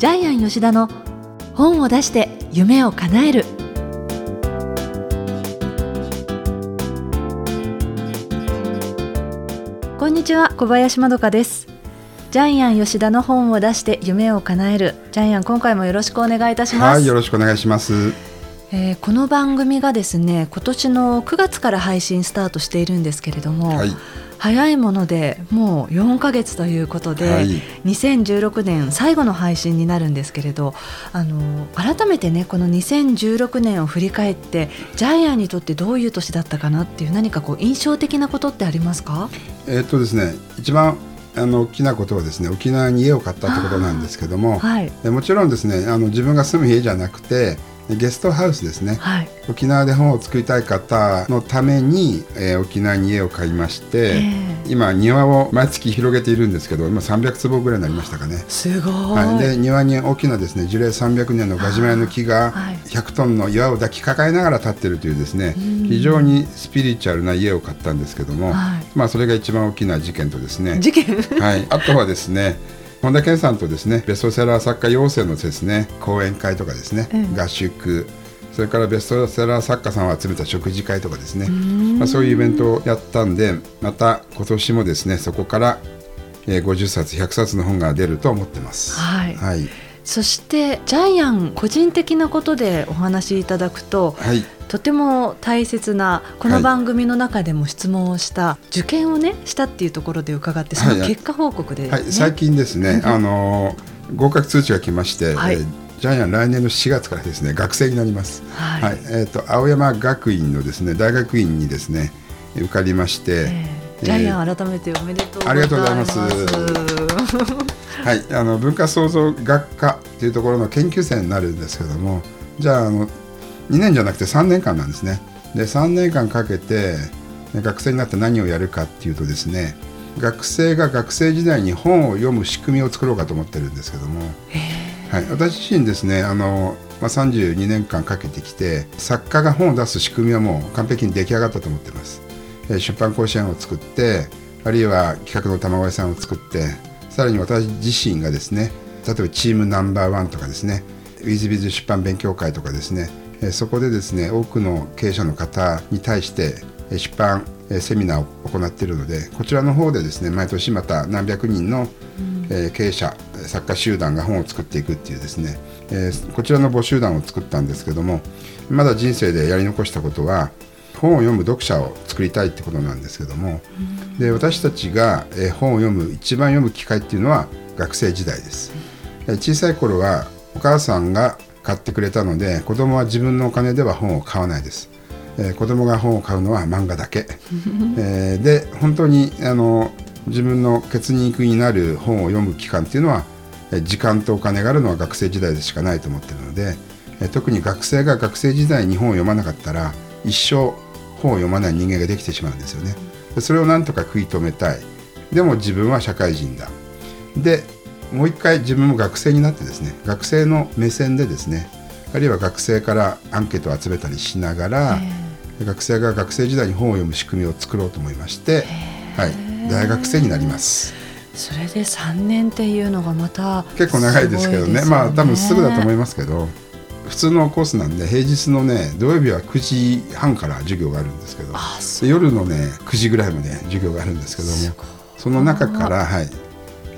ジャイアン吉田の本を出して夢を叶える。こんにちは小林まどかです。ジャイアン吉田の本を出して夢を叶える。ジャイアン今回もよろしくお願いいたします。はいよろしくお願いします。えーこの番組がですね今年の9月から配信スタートしているんですけれども、はい早いものでもう4ヶ月ということで、はい。2016年最後の配信になるんですけれどあの改めてねこの2016年を振り返ってジャイアンにとってどういう年だったかなっていう何かこう印象的なことってありますか？えーっとですね一番あの大きなことはですね沖縄に家を買ったってことなんですけども、はい。えもちろんですねあの自分が住む家じゃなくてゲストハウスですね。はい。沖縄で本を作りたい方のために、えー沖縄に家を買いまして、え今庭を毎月広げているんですけど今300坪ぐらいになりましたかね。すごい、はい、で庭に大きなですね樹齢300年のガジュマヤの木がはい。100トンの岩を抱きかかえながら立ってるというですねうん。非常にスピリチュアルな家を買ったんですけども、はい。まあそれが一番大きな事件とですね。事件？はい、あとはですね本田健さんとですねベストセラー作家養成のですね講演会とかですね、うん合宿それからベストセラー作家さんを集めた食事会とかですね、ん。まあ、そういうイベントをやったんでまた今年もですねそこから、えー50冊100冊の本が出ると思ってます。はい。はい、そしてジャイアン個人的なことでお話しいただくとはいとても大切なこの番組の中でも質問をした、受験をねしたっていうところで伺ってその結果報告で、ね。はい、最近ですね、あのー合格通知が来まして、はい。えージャイアン来年の4月からですね学生になります。はい。はい、えっ、と青山学院のですね大学院にですね受かりまして、えージャイアン改めておめでとうございます。ありがとうございます。はい、あの文化創造学科というところの研究生になるんですけどもじゃああの2年じゃなくて3年間なんですね。で3年間かけてね学生になって何をやるかっていうとですね学生が学生時代に本を読む仕組みを作ろうかと思ってるんですけども、はい、私自身ですねあの、まあ、32年間かけてきて作家が本を出す仕組みはもう完璧に出来上がったと思ってます、えー出版甲子園を作ってあるいは企画の卵屋さんを作ってさらに私自身がですね例えばチームナンバーワンとかですねウィズビズ出版勉強会とかですねえーそこでですね多くの経営者の方に対してえー出版えーセミナーを行っているのでこちらの方でですね毎年また何百人のえー経営者えー作家集団が本を作っていくっていうですね、えーこちらの募集団を作ったんですけどもまだ人生でやり残したことは本を読む読者を作りたいってことなんですけども、で私たちが、えー本を読む一番読む機会っていうのは学生時代です、えー小さい頃はお母さんが買ってくれたので子供は自分のお金では本を買わないです、えー子供が本を買うのは漫画だけ、えーで本当にあの自分の血肉になる本を読む期間っていうのはえー時間とお金があるのは学生時代でしかないと思ってるので、えー特に学生が学生時代に本を読まなかったら一生本を読まない人間ができてしまうんですよね。でそれをなんとか食い止めたい。でも自分は社会人だ。でもう一回自分も学生になってですね学生の目線でですねあるいは学生からアンケートを集めたりしながら、学生が学生時代に本を読む仕組みを作ろうと思いまして、はい、大学生になります。それで3年っていうのがまた結構長いですけどねまあ多分すぐだと思いまますけど普通のコースなんで平日のね土曜日は9時半から授業があるんですけど夜のね9時ぐらいまで授業があるんですけどもその中から、はい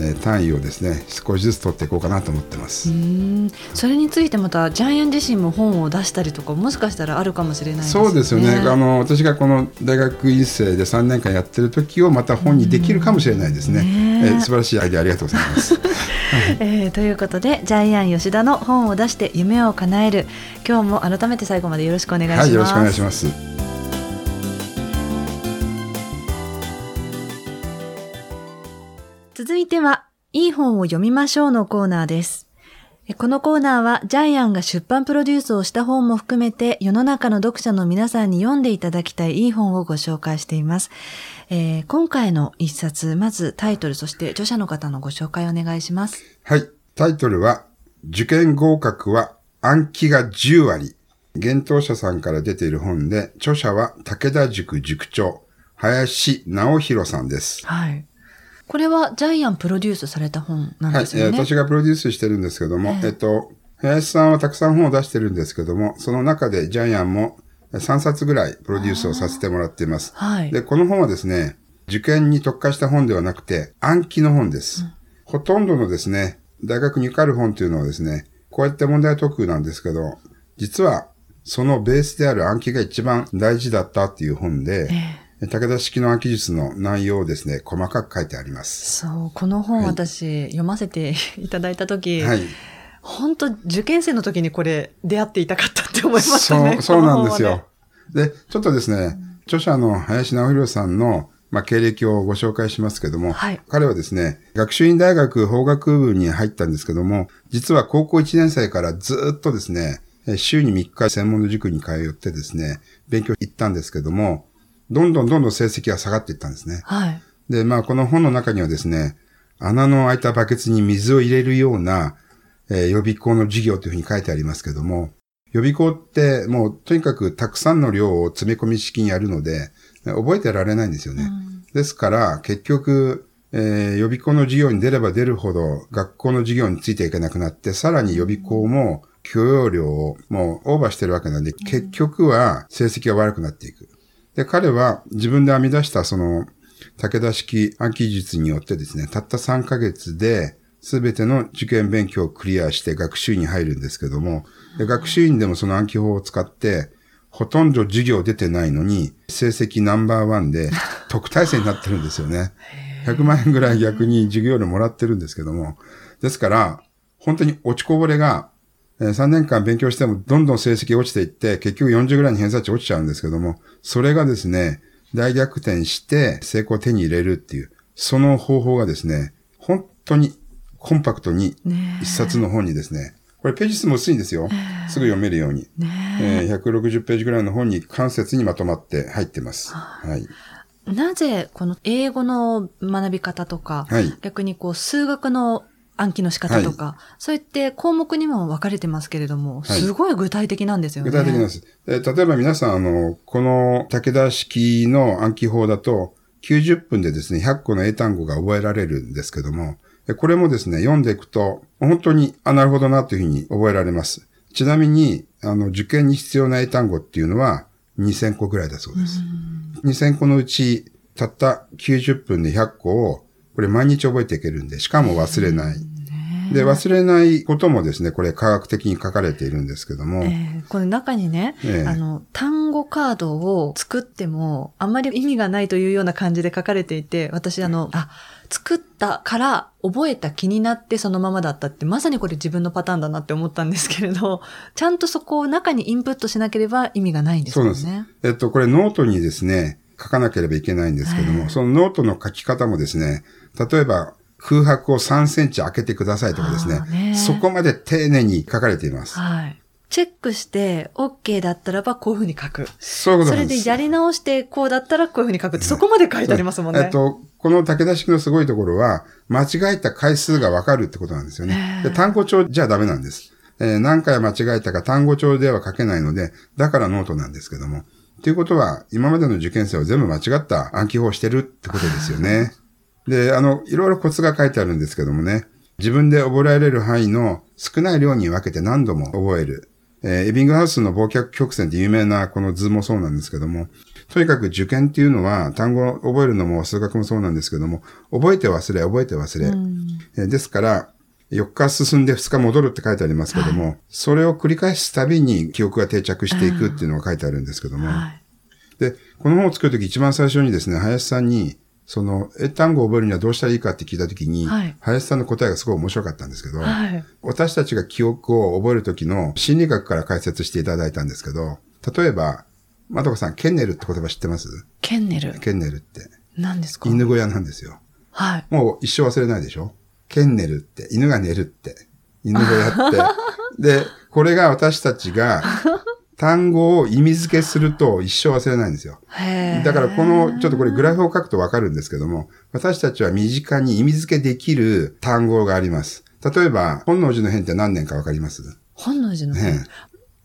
えー単位をですね少しずつ取っていこうかなと思ってます。うんそれについてまたジャイアン自身も本を出したりとかもしかしたらあるかもしれないね。そうですよねあの私がこの大学院生で3年間やってる時をまた本にできるかもしれないですね。ねえー素晴らしいアイデアありがとうございます。えーということでジャイアン吉田の本を出して夢を叶える今日も改めて最後までよろしくお願いします。はい、よろしくお願いします。続いては、いい本を読みましょうのコーナーです。えこのコーナーは、ジャイアンが出版プロデュースをした本も含めて、世の中の読者の皆さんに読んでいただきたいいい本をご紹介しています。えー今回の一冊、まずタイトル、そして著者の方のご紹介お願いします。はい。タイトルは、受験合格は暗記が10割。幻冬者さんから出ている本で、著者は武田塾塾長、林直弘さんです。はい。これはジャイアンプロデュースされた本なんですよね。はい、私がプロデュースしてるんですけども、えー、えっと、林さんはたくさん本を出してるんですけども、その中でジャイアンも3冊ぐらいプロデュースをさせてもらっています。はい。で、この本はですね、受験に特化した本ではなくて、暗記の本です。うん、ほとんどのですね、大学に受かる本というのはですね、こうやって問題解くなんですけど、実はそのベースである暗記が一番大事だったっていう本で、えー、武田式の暗記術の内容をですね、細かく書いてあります。そう、この本、私読ませて いただいたとき、はい。本当受験生の時にこれ出会っていたかったって思いましたね。そう、そうなんですよ。で、ちょっとですね、著者の林直弘さんのまあ、経歴をご紹介しますけども、はい、彼はですね、学習院大学法学部に入ったんですけども、実は高校1年生からずっとですね、週に3日専門の塾に通ってですね、勉強行ったんですけども、どんどんどんどん成績が下がっていったんですね。はい。で、まあ、この本の中にはですね、穴の開いたバケツに水を入れるような、えー、予備校の授業というふうに書いてありますけども、予備校ってもうとにかくたくさんの量を詰め込み式にやるので、覚えてられないんですよね。うん、ですから、結局、えー、予備校の授業に出れば出るほど学校の授業についていけなくなって、さらに予備校も許容量をもうオーバーしてるわけなんで、結局は成績が悪くなっていく。で、彼は自分で編み出したその武田式暗記術によってですね、たった3ヶ月で全ての受験勉強をクリアして学習院に入るんですけども、で学習院でもその暗記法を使って、ほとんど授業出てないのに、成績ナンバーワンで特待生になってるんですよね。100万円ぐらい逆に授業料もらってるんですけども。ですから、本当に落ちこぼれが、3年間勉強してもどんどん成績落ちていって、結局40ぐらいに偏差値落ちちゃうんですけども、それがですね、大逆転して成功を手に入れるっていう、その方法がですね、本当にコンパクトに一冊の本にですね、これページ数も薄いんですよ。すぐ読めるように。えー、160ページぐらいの本に関節にまとまって入ってます。はい。なぜこの英語の学び方とか、はい、逆にこう数学の暗記の仕方とか、はい、そういって項目にも分かれてますけれども、すごい具体的なんですよね。具体的なんです。え例えば皆さん、あの、この武田式の暗記法だと、90分でですね、100個の英単語が覚えられるんですけども、これもですね、読んでいくと、本当に、あ、なるほどなというふうに覚えられます。ちなみに、あの、受験に必要な英単語っていうのは2000個ぐらいだそうです。2000個のうち、たった90分で100個を、これ毎日覚えていけるんで、しかも忘れない。で、忘れないこともですね、これ科学的に書かれているんですけども。えー、この中にね、えー、あの、単語カードを作っても、あんまり意味がないというような感じで書かれていて、私あの、あ、作ったから覚えた気になってそのままだったって、まさにこれ自分のパターンだなって思ったんですけれど、ちゃんとそこを中にインプットしなければ意味がないんですよね。そうです。えっと、これノートにですね、書かなければいけないんですけども、そのノートの書き方もですね、例えば、空白を3センチ開けてくださいとかですね、ねそこまで丁寧に書かれています。はい。チェックして OK だったらばこういうふうに書く。そういうことです。それでやり直してこうだったらこういうふうに書くって、そこまで書いてありますもんね。えっと、この武田式のすごいところは、間違えた回数がわかるってことなんですよね。で単語帳じゃダメなんです。えー、何回間違えたか単語帳では書けないので、だからノートなんですけども。ということは、今までの受験生は全部間違った暗記法をしてるってことですよね。で、あの、いろいろコツが書いてあるんですけどもね。自分で覚えられる範囲の少ない量に分けて何度も覚える。えー、エビングハウスの忘却曲線って有名なこの図もそうなんですけども、とにかく受験っていうのは単語を覚えるのも数学もそうなんですけども、覚えて忘れ、覚えて忘れ。えー、ですから、4日進んで2日戻るって書いてありますけども、はい、それを繰り返すたびに記憶が定着していくっていうのが書いてあるんですけども、はい、で、この本を作るとき一番最初にですね、林さんに、その、英単語を覚えるにはどうしたらいいかって聞いたときに、はい、林さんの答えがすごい面白かったんですけど、はい、私たちが記憶を覚えるときの心理学から解説していただいたんですけど、例えば、まどかさん、ケンネルって言葉知ってます？ケンネルケンネルって。何ですか？犬小屋なんですよ。はい。もう一生忘れないでしょ？ケンネルって、犬が寝るって。犬小屋って。で、これが私たちが単語を意味付けすると一生忘れないんですよ。だからこの、ちょっとこれグラフを書くとわかるんですけども、私たちは身近に意味付けできる単語があります。例えば、本能寺の変って何年かわかります？本能寺の変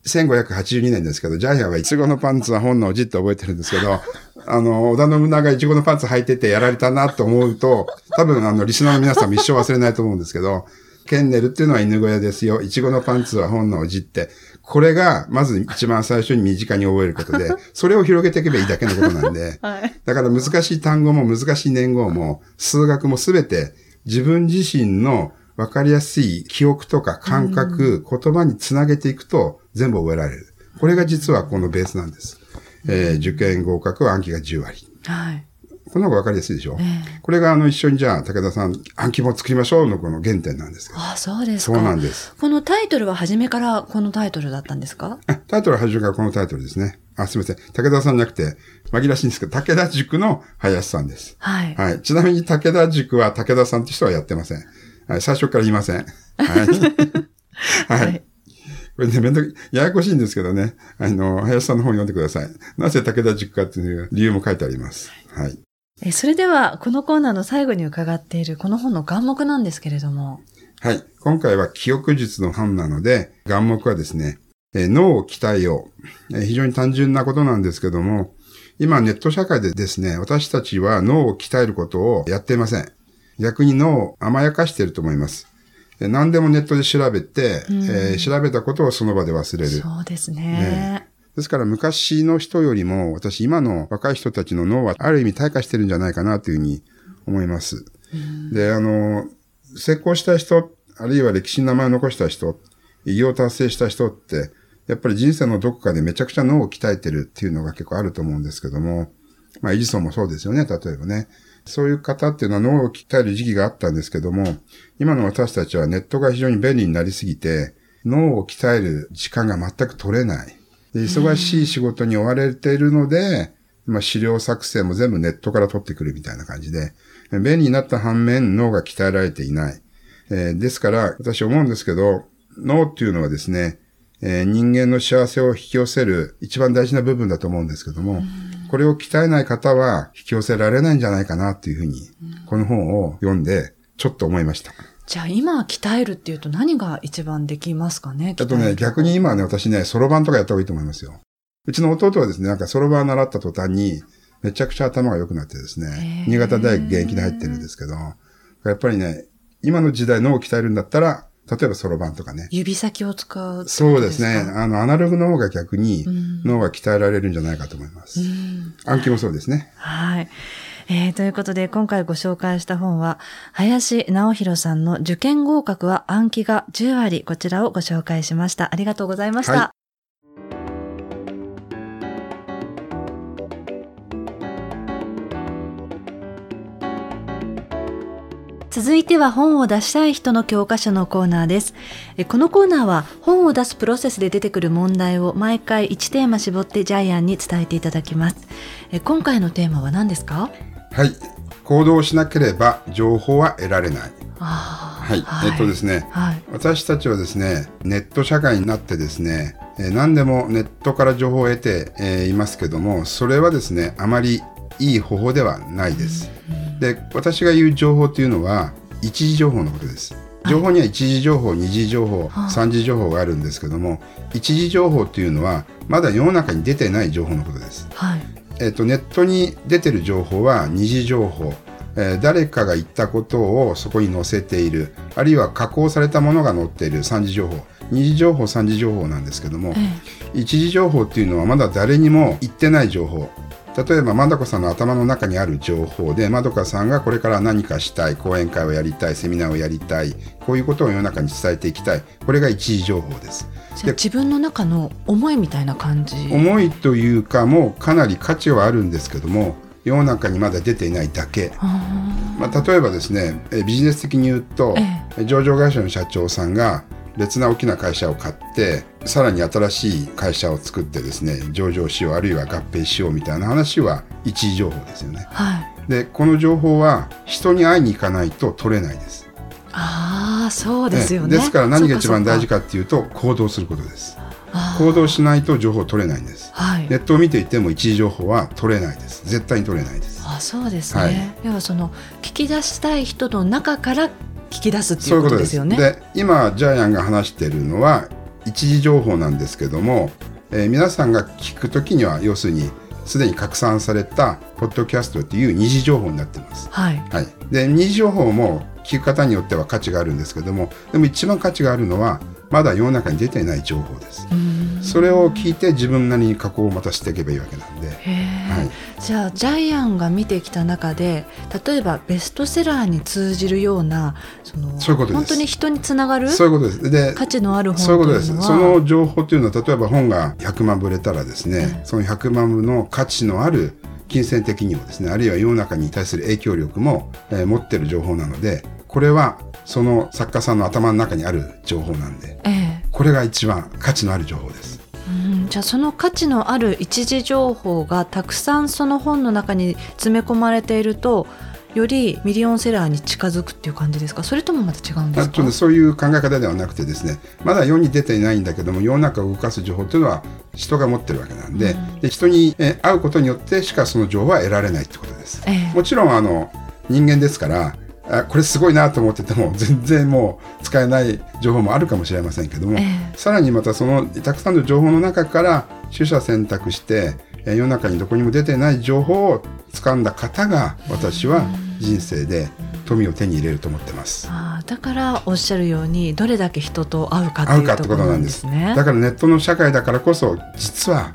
？1582年ですけど、ジャイアンはイチゴのパンツは本能寺って覚えてるんですけど、あの、織田信長イチゴのパンツ履いててやられたなと思うと、多分あの、リスナーの皆さんも一生忘れないと思うんですけど、ケンネルっていうのは犬小屋ですよ。イチゴのパンツは本能寺って。これが、まず一番最初に身近に覚えることで、それを広げていけばいいだけのことなんで、はい、だから難しい単語も難しい年号も、数学もすべて自分自身の分かりやすい記憶とか感覚、言葉につなげていくと全部覚えられる。これが実はこのベースなんです。えー、受験合格は暗記が10割。はい。この方が分かりやすいでしょ、えー、これがあの一緒にじゃあ武田さん暗記も作りましょうのこの原点なんですけど。あそうですか。そうなんです。このタイトルは初めからこのタイトルだったんですか？タイトルは初めからこのタイトルですね。あ、すみません。武田さんじゃなくて、紛らしいんですけど、武田塾の林さんです。はい。はい。ちなみに武田塾は武田さんって人はやってません。はい。最初から言いません。はい。はい。これね、めんどく、ややこしいんですけどね。あの、林さんの本読んでください。なぜ武田塾かっていう理由も書いてあります。はい。えそれでは、このコーナーの最後に伺っているこの本の願目なんですけれども。はい。今回は記憶術の本なので、願目はですね、え脳を鍛えよう、え非常に単純なことなんですけども、今ネット社会でですね、私たちは脳を鍛えることをやっていません。逆に脳を甘やかしていると思います。何でもネットで調べて、うん、えー、調べたことをその場で忘れる。そうですね。ねですから昔の人よりも、私今の若い人たちの脳はある意味退化してるんじゃないかなというふうに思います。うん、で、あの、成功した人、あるいは歴史に名前を残した人、偉業を達成した人って、やっぱり人生のどこかでめちゃくちゃ脳を鍛えてるっていうのが結構あると思うんですけども、まあ、エジソンもそうですよね、例えばね。そういう方っていうのは脳を鍛える時期があったんですけども、今の私たちはネットが非常に便利になりすぎて、脳を鍛える時間が全く取れない。で忙しい仕事に追われているので、まあ、資料作成も全部ネットから取ってくるみたいな感じで、便利になった反面脳が鍛えられていない。えー、ですから、私思うんですけど、脳っていうのはですね、えー、人間の幸せを引き寄せる一番大事な部分だと思うんですけども、これを鍛えない方は引き寄せられないんじゃないかなっていうふうに、この本を読んでちょっと思いました。じゃあ今鍛えるっていうと何が一番できますかねあとね、逆に今ね、私ね、ソロバンとかやった方がいいと思いますよ。うちの弟はですね、なんかソロバン習った途端に、めちゃくちゃ頭が良くなってですね、新潟大学現役で入ってるんですけど、やっぱりね、今の時代脳を鍛えるんだったら、例えばそろばんとかね。指先を使うそうですね。あの、アナログの方が逆に脳が鍛えられるんじゃないかと思います。暗記もそうですね。はい。えー、ということで、今回ご紹介した本は、林直弘さんの受験合格は暗記が10割、こちらをご紹介しました。ありがとうございました。はい続いては本を出したい人の教科書のコーナーです。このコーナーは本を出すプロセスで出てくる問題を毎回1テーマ絞ってジャイアンに伝えていただきます。今回のテーマは何ですか？はい。行動しなければ情報は得られない。はい、はい、えっとですね、はい、私たちはですね、ネット社会になってですね、えー、何でもネットから情報を得て、えー、いますけども、それはですね、あまりいい方法ではないです。うんで私が言う情報というのは一時情報のことです。情報には一時情報二次情報三次情報があるんですけども一時情報というのはまだ世の中に出てない情報のことです、はいえーと、ネットに出てる情報は二次情報。えー、誰かが言ったことをそこに載せている。あるいは加工されたものが載っている。三次情報。二次情報三次情報なんですけども、ええ、一次情報っていうのはまだ誰にも言ってない情報例えばまどかさんの頭の中にある情報でまどかさんがこれから何かしたい講演会をやりたいセミナーをやりたいこういうことを世の中に伝えていきたい。これが一時情報です。自分の中の思いみたいな感じ？思いというかもうかなり価値はあるんですけども世の中にまだ出ていないだけ、まあ、例えばですねビジネス的に言うと、ええ、上場会社の社長さんが別な大きな会社を買ってさらに新しい会社を作ってですね上場しようあるいは合併しようみたいな話は一時情報ですよね。はい、でこの情報は人に会いに行かないと取れないです。ああそうですよね、ね、ですから何が一番大事かっていうと行動することです。行動しないと情報取れないんです、はい、ネットを見ていても一時情報は取れないです。絶対に取れないです。あそうですね、はい、要はその聞き出したい人の中から聞き出すっていうことですよね。で今ジャイアンが話しているのは一時情報なんですけども、えー、皆さんが聞くときには要するにすでに拡散されたポッドキャストっていう二次情報になってます。はい、はい、で二次情報も聞く方によっては価値があるんですけどもでも一番価値があるのはまだ世の中に出ていない情報です。それを聞いて自分なりに加工をまたしていけばいいわけなんで、はい、じゃあジャイアンが見てきた中で例えばベストセラーに通じるようなそのそういうこと本当に人につながる？そういうことです。で価値のある本そういうことです。その情報というのは例えば本が100万部売れたらですね、うん、その100万部の価値のある金銭的にもですねあるいは世の中に対する影響力も、えー、持ってる情報なのでこれはその作家さんの頭の中にある情報なんで、ええ、これが一番価値のある情報です。うん、じゃあその価値のある一時情報がたくさんその本の中に詰め込まれているとよりミリオンセラーに近づくっていう感じですか？それともまた違うんですか？そういう考え方ではなくてですねまだ世に出ていないんだけども世の中を動かす情報というのは人が持ってるわけなんでうん、で人に会うことによってしかその情報は得られないってことです、え。もちろんあの人間ですからあこれすごいなと思ってても 全然もう使えない情報もあるかもしれませんけども、えー、さらにまたそのたくさんの情報の中から取捨選択して世の中にどこにも出てない情報を掴んだ方が私は人生で富を手に入れると思ってます。あだからおっしゃるようにどれだけ人と会うかっていうところなんですね。だからネットの社会だからこそ実は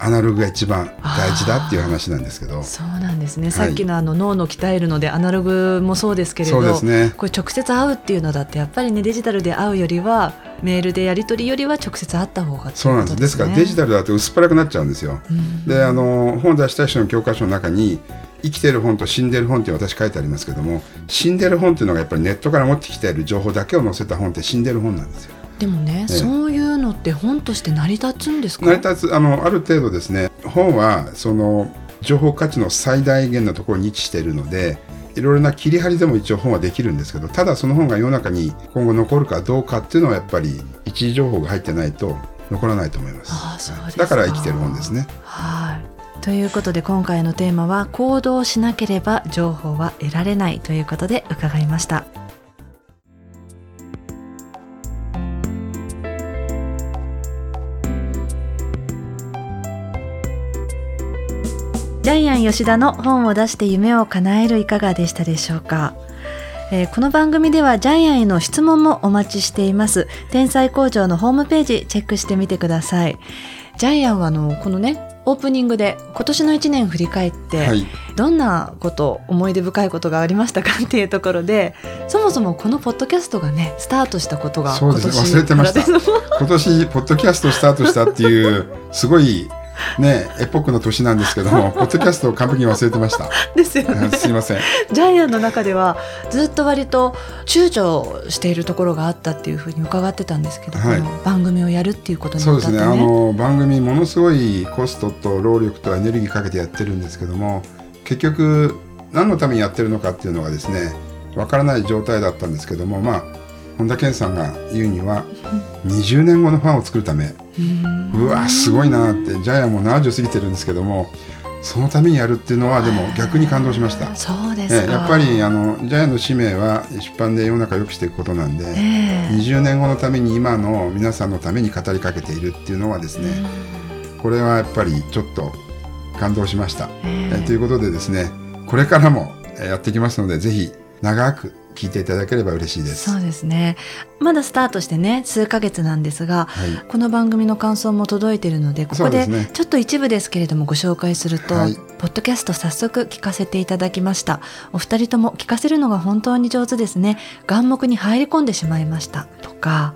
アナログが一番大事だっていう話なんですけど。そうなんですね、さっきのあの脳の鍛えるのでアナログもそうですけれどそうです、ね、これ直接会うっていうのだってやっぱりねデジタルで会うよりはメールでやり取りよりは直接会った方が、ね、そうなんです。ですからデジタルだと薄っぺらくなっちゃうんですよ。であの本出した人の教科書の中に生きてる本と死んでる本って私書いてありますけども死んでる本っていうのがやっぱりネットから持ってきている情報だけを載せた本って死んでる本なんですよ。でもね、えそういうのって本として成り立つんですか？成り立つあのある程度ですね本はその情報価値の最大限のところに位置しているのでいろいろな切り張りでも一応本はできるんですけどただその本が世の中に今後残るかどうかっていうのはやっぱり一時情報が入ってないと残らないと思います。あそうですだから生きてる本ですね。はい。ということで今回のテーマは行動しなければ情報は得られないということで伺いましたジャイアン吉田の本を出して夢を叶えるいかがでしたでしょうか、えー、この番組ではジャイアンへの質問もお待ちしています。天才工場のホームページチェックしてみてください。ジャイアンはあのこのねオープニングで今年の1年振り返って、はい、どんなこと思い出深いことがありましたかっていうところでそもそもこのポッドキャストがねスタートしたことがそうです。忘れてました。今年ポッドキャストスタートしたっていうすごいねエポックの年なんですけども ポッドキャストを完璧に忘れてました。ですよね。すいません。ジャイアンの中ではずっと割と躊躇しているところがあったっていうふうに伺ってたんですけど、はい、番組をやるっていうことになったね、そうですね。あの番組ものすごいコストと労力とエネルギーかけてやってるんですけども結局何のためにやってるのかっていうのがですねわからない状態だったんですけどもまあ本田健さんが言うには20年後のファンを作るためうわすごいなってジャイアンも70過ぎてるんですけどもそのためにやるっていうのはでも逆に感動しました。そうですやっぱりあのジャイアンの使命は出版で世の中を良くしていくことなんで、えー、20年後のために今の皆さんのために語りかけているっていうのはですね、これはやっぱりちょっと感動しました。えー、ということでですねこれからもやっていきますのでぜひ長く聞いていただければ嬉しいです。そうですね。まだスタートしてね数ヶ月なんですが、はい、この番組の感想も届いているのでここでちょっと一部ですけれどもご紹介すると、はい、ポッドキャスト早速聞かせていただきました。お二人とも聞かせるのが本当に上手ですね。眼目に入り込んでしまいましたとか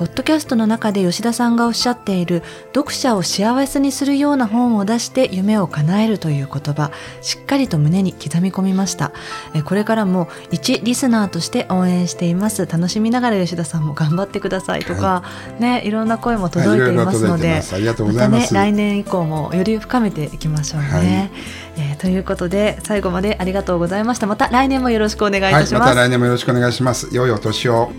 ポッドキャストの中で吉田さんがおっしゃっている読者を幸せにするような本を出して夢を叶えるという言葉しっかりと胸に刻み込みました。これからも一リスナーとして応援しています。楽しみながら吉田さんも頑張ってくださいとか、はい、ねいろんな声も届いていますので、はい、ままたね来年以降もより深めていきましょうね、はい、えー、ということで最後までありがとうございました。また来年もよろしくお願いいたします、また来年もよろしくお願いします。良いお年を